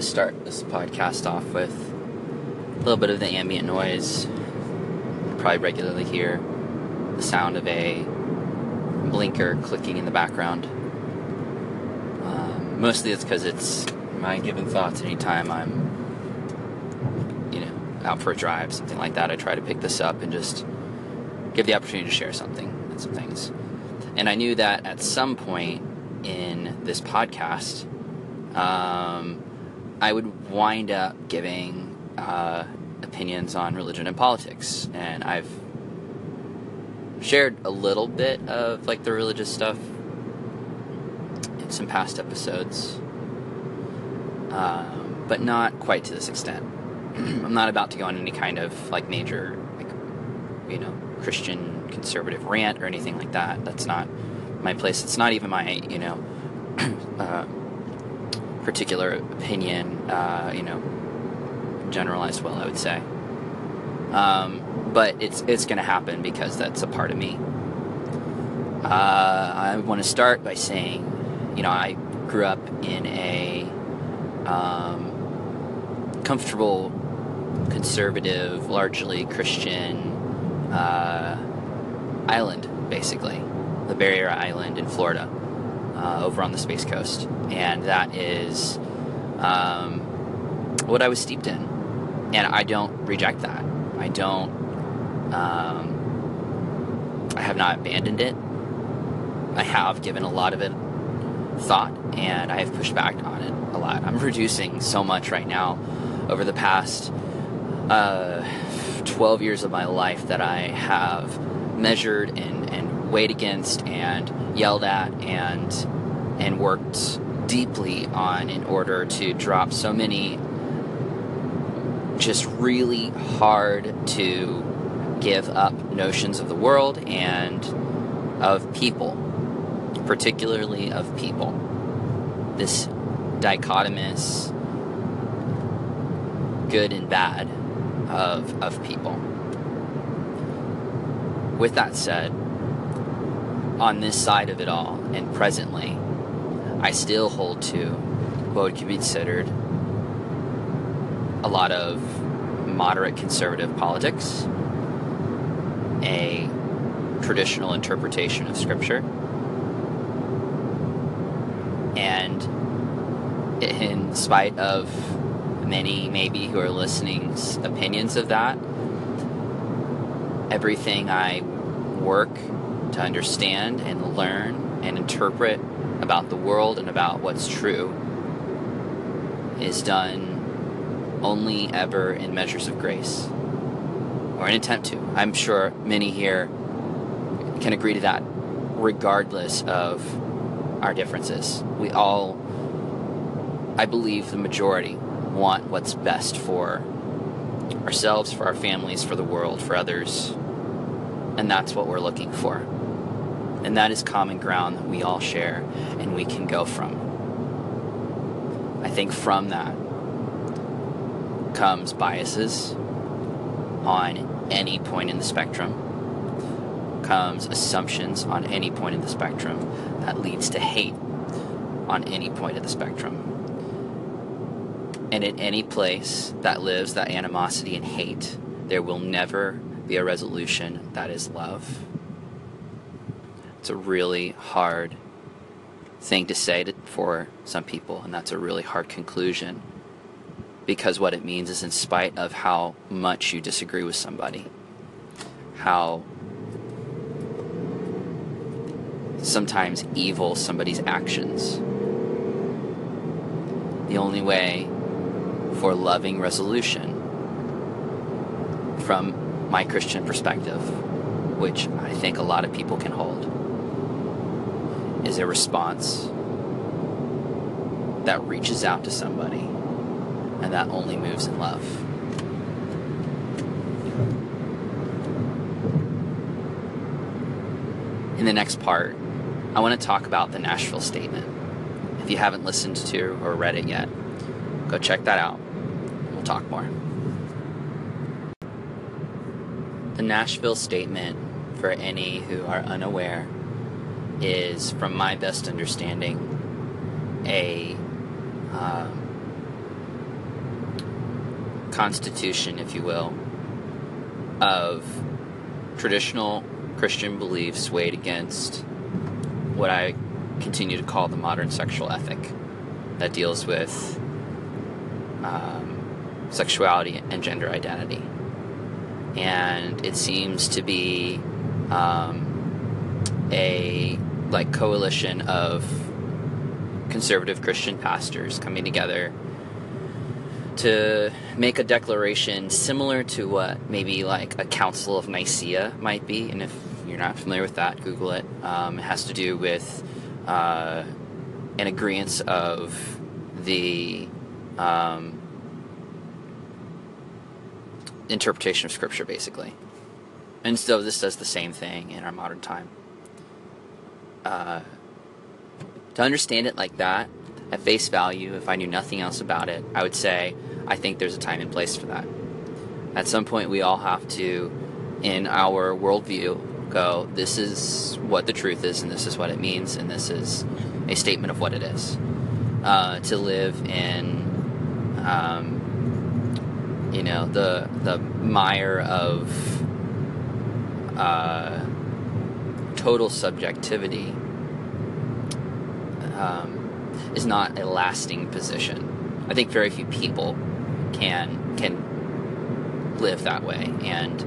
to start this podcast off with a little bit of the ambient noise. You Probably regularly hear the sound of a blinker clicking in the background. Um, mostly it's because it's my given thoughts anytime I'm, you know, out for a drive, something like that. I try to pick this up and just give the opportunity to share something and some things. And I knew that at some point in this podcast, um, I would wind up giving uh, opinions on religion and politics. And I've shared a little bit of like the religious stuff in some past episodes, um, but not quite to this extent. I'm not about to go on any kind of like major, like, you know, Christian conservative rant or anything like that. That's not my place. It's not even my, you know, uh, particular opinion, uh, you know, generalized well, I would say. Um, but it's it's going to happen because that's a part of me. Uh, I want to start by saying, you know, I grew up in a um, comfortable, conservative, largely Christian uh, island, basically, the Barrier Island in Florida, uh, over on the Space Coast, and that is um, what I was steeped in, and I don't reject that. I don't. Um, I have not abandoned it. I have given a lot of it thought, and I have pushed back on it a lot. I'm reducing so much right now over the past uh, 12 years of my life that I have measured and, and weighed against and yelled at and and worked deeply on in order to drop so many just really hard to give up notions of the world and of people, particularly of people. This dichotomous good and bad of, of people. With that said, on this side of it all, and presently, I still hold to what would be considered a lot of moderate conservative politics, a traditional interpretation of Scripture, and in spite of many, maybe, who are listening's opinions of that, everything I work to understand and learn and interpret about the world and about what's true is done only ever in measures of grace or an attempt to. I'm sure many here can agree to that regardless of our differences. We all, I believe the majority, want what's best for ourselves, for our families, for the world, for others. And that's what we're looking for. And that is common ground that we all share and we can go from. I think from that comes biases on any point in the spectrum, comes assumptions on any point in the spectrum that leads to hate on any point of the spectrum. And in any place that lives that animosity and hate, there will never be a resolution that is love. It's a really hard thing to say to, for some people, and that's a really hard conclusion. Because what it means is, in spite of how much you disagree with somebody, how sometimes evil somebody's actions, the only way for loving resolution from my Christian perspective, which I think a lot of people can hold, is a response that reaches out to somebody and that only moves in love. In the next part, I want to talk about the Nashville Statement. If you haven't listened to or read it yet, go check that out. We'll talk more. The Nashville Statement, for any who are unaware, is, from my best understanding, a um, constitution, if you will, of traditional Christian beliefs weighed against what I continue to call the modern sexual ethic that deals with um, sexuality and gender identity. And it seems to be um, a like coalition of conservative Christian pastors coming together to make a declaration similar to what maybe like a Council of Nicaea might be. And if you're not familiar with that, Google it. Um, it has to do with uh, an agreement of the um, interpretation of Scripture, basically. And so this does the same thing in our modern time. Uh, to understand it like that, at face value, if I knew nothing else about it, I would say I think there's a time and place for that. At some point, we all have to, in our worldview, go, this is what the truth is, and this is what it means, and this is a statement of what it is. Uh, to live in, um, you know, the the mire of uh, total subjectivity um, is not a lasting position. I think very few people can can live that way and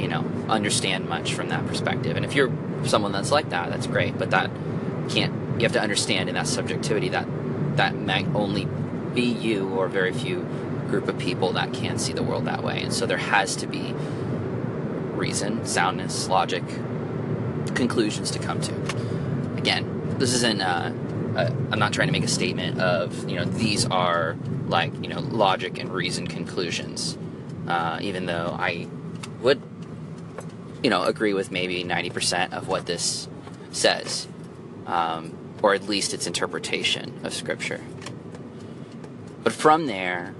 you know understand much from that perspective. And if you're someone that's like that, that's great. But that can't you have to understand in that subjectivity that that might only be you or very few group of people that can see the world that way. And so there has to be reason, soundness, logic, conclusions to come to. Again, this isn't. Uh, uh, I'm not trying to make a statement of you know these are like you know logic and reason conclusions. Uh, even though I would you know agree with maybe 90% of what this says, um, or at least its interpretation of Scripture. But from there,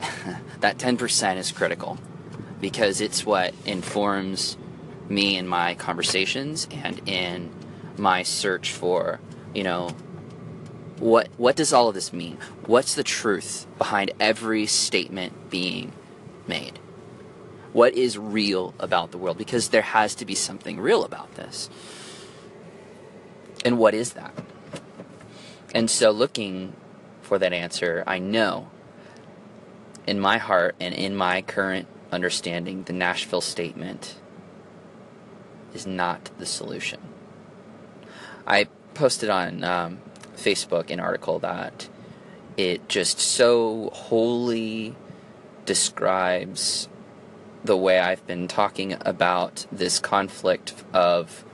that 10% is critical because it's what informs me in my conversations and in my search for, you know, what what does all of this mean? What's the truth behind every statement being made? What is real about the world? Because there has to be something real about this. And what is that? And so looking for that answer, I know in my heart and in my current understanding, the Nashville statement is not the solution. I posted on um, Facebook an article that it just so wholly describes the way I've been talking about this conflict of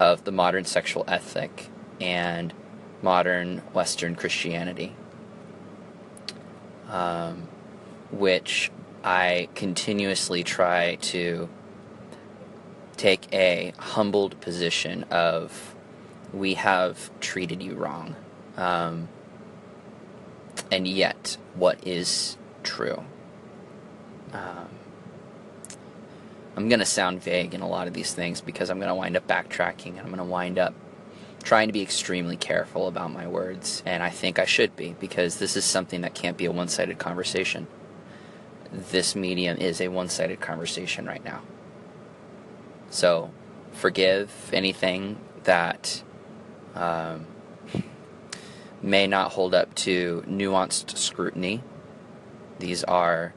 of the modern sexual ethic and modern Western Christianity, um, which I continuously try to take a humbled position of we have treated you wrong. Um, and yet, what is true? Um, I'm going to sound vague in a lot of these things because I'm going to wind up backtracking and I'm going to wind up trying to be extremely careful about my words. And I think I should be because this is something that can't be a one sided conversation this medium is a one sided conversation right now. So, forgive anything that um, may not hold up to nuanced scrutiny. These are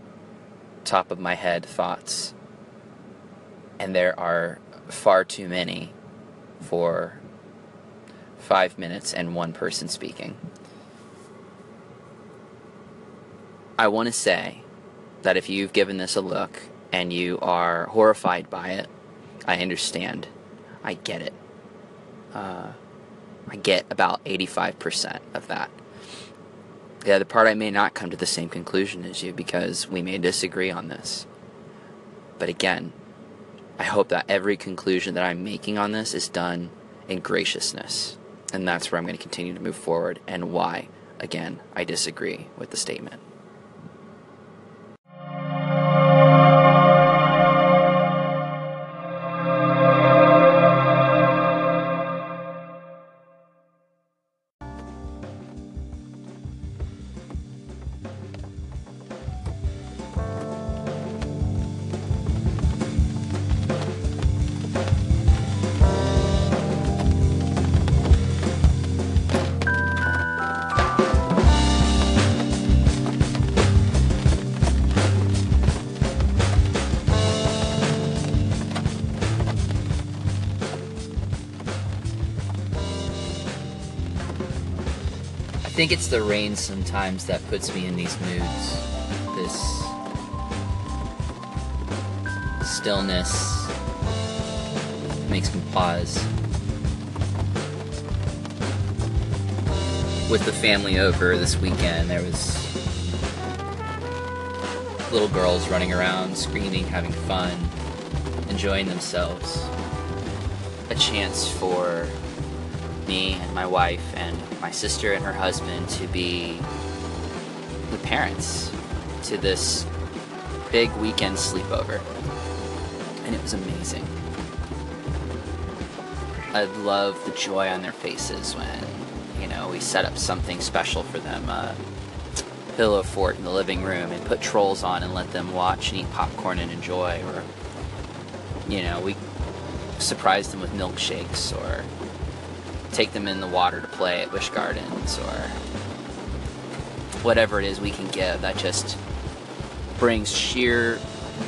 top of my head thoughts, and there are far too many for five minutes and one person speaking. I want to say that if you've given this a look and you are horrified by it, I understand. I get it. Uh, I get about 85% of that. The other part, I may not come to the same conclusion as you because we may disagree on this. But again, I hope that every conclusion that I'm making on this is done in graciousness. And that's where I'm going to continue to move forward and why, again, I disagree with the statement. Think it's the rain sometimes that puts me in these moods. This stillness makes me pause. With the family over this weekend, there was little girls running around, screaming, having fun, enjoying themselves. A chance for me and my wife and my sister and her husband to be the parents to this big weekend sleepover. And it was amazing. I love the joy on their faces when, you know, we set up something special for them. Uh, pillow fort in the living room and put trolls on and let them watch and eat popcorn and enjoy or you know we surprise them with milkshakes or take them in the water to play at wish gardens or whatever it is we can give that just brings sheer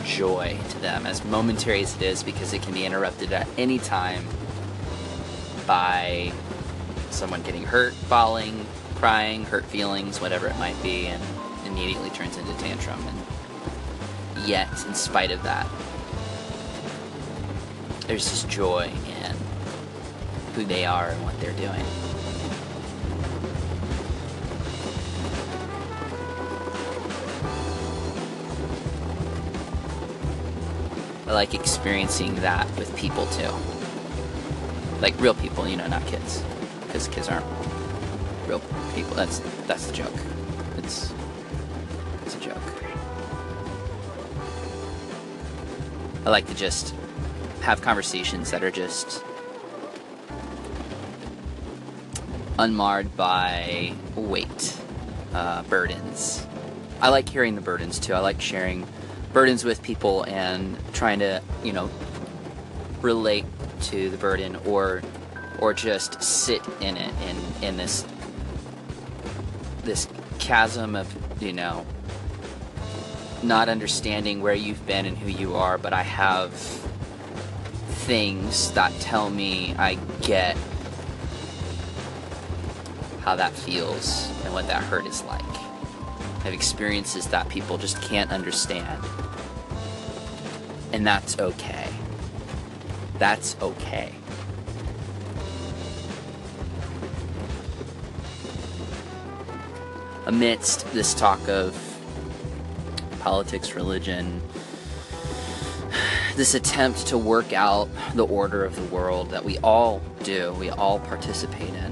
joy to them as momentary as it is because it can be interrupted at any time by someone getting hurt falling crying, hurt feelings, whatever it might be, and immediately turns into tantrum. And yet, in spite of that, there's this joy in who they are and what they're doing. I like experiencing that with people too. Like real people, you know, not kids. Because kids aren't real people. That's that's the joke. It's it's a joke. I like to just have conversations that are just unmarred by weight, uh, burdens. I like hearing the burdens too. I like sharing burdens with people and trying to, you know, relate to the burden or or just sit in it in in this this chasm of, you know, not understanding where you've been and who you are, but I have things that tell me I get how that feels and what that hurt is like. I have experiences that people just can't understand. And that's okay. That's okay. amidst this talk of politics, religion, this attempt to work out the order of the world that we all do, we all participate in.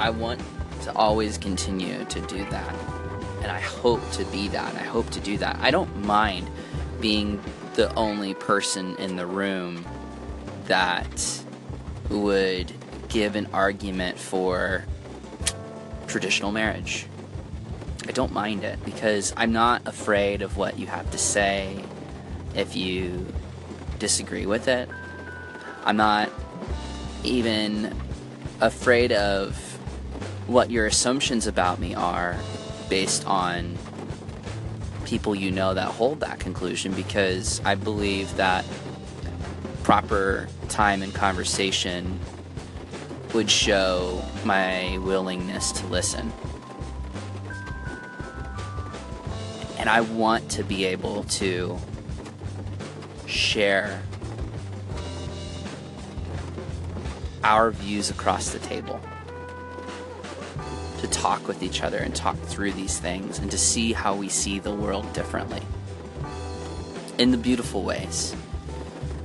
I want to always continue to do that. And I hope to be that. I hope to do that. I don't mind being the only person in the room that would give an argument for traditional marriage. I don't mind it because I'm not afraid of what you have to say if you disagree with it. I'm not even afraid of what your assumptions about me are based on people you know that hold that conclusion because I believe that proper time and conversation would show my willingness to listen. And I want to be able to share our views across the table. To talk with each other and talk through these things and to see how we see the world differently. In the beautiful ways.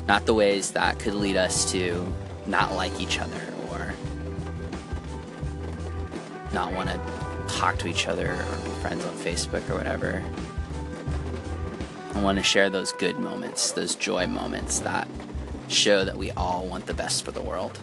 Not the ways that could lead us to not like each other or not want to talk to each other or be friends on Facebook or whatever. I want to share those good moments, those joy moments that show that we all want the best for the world.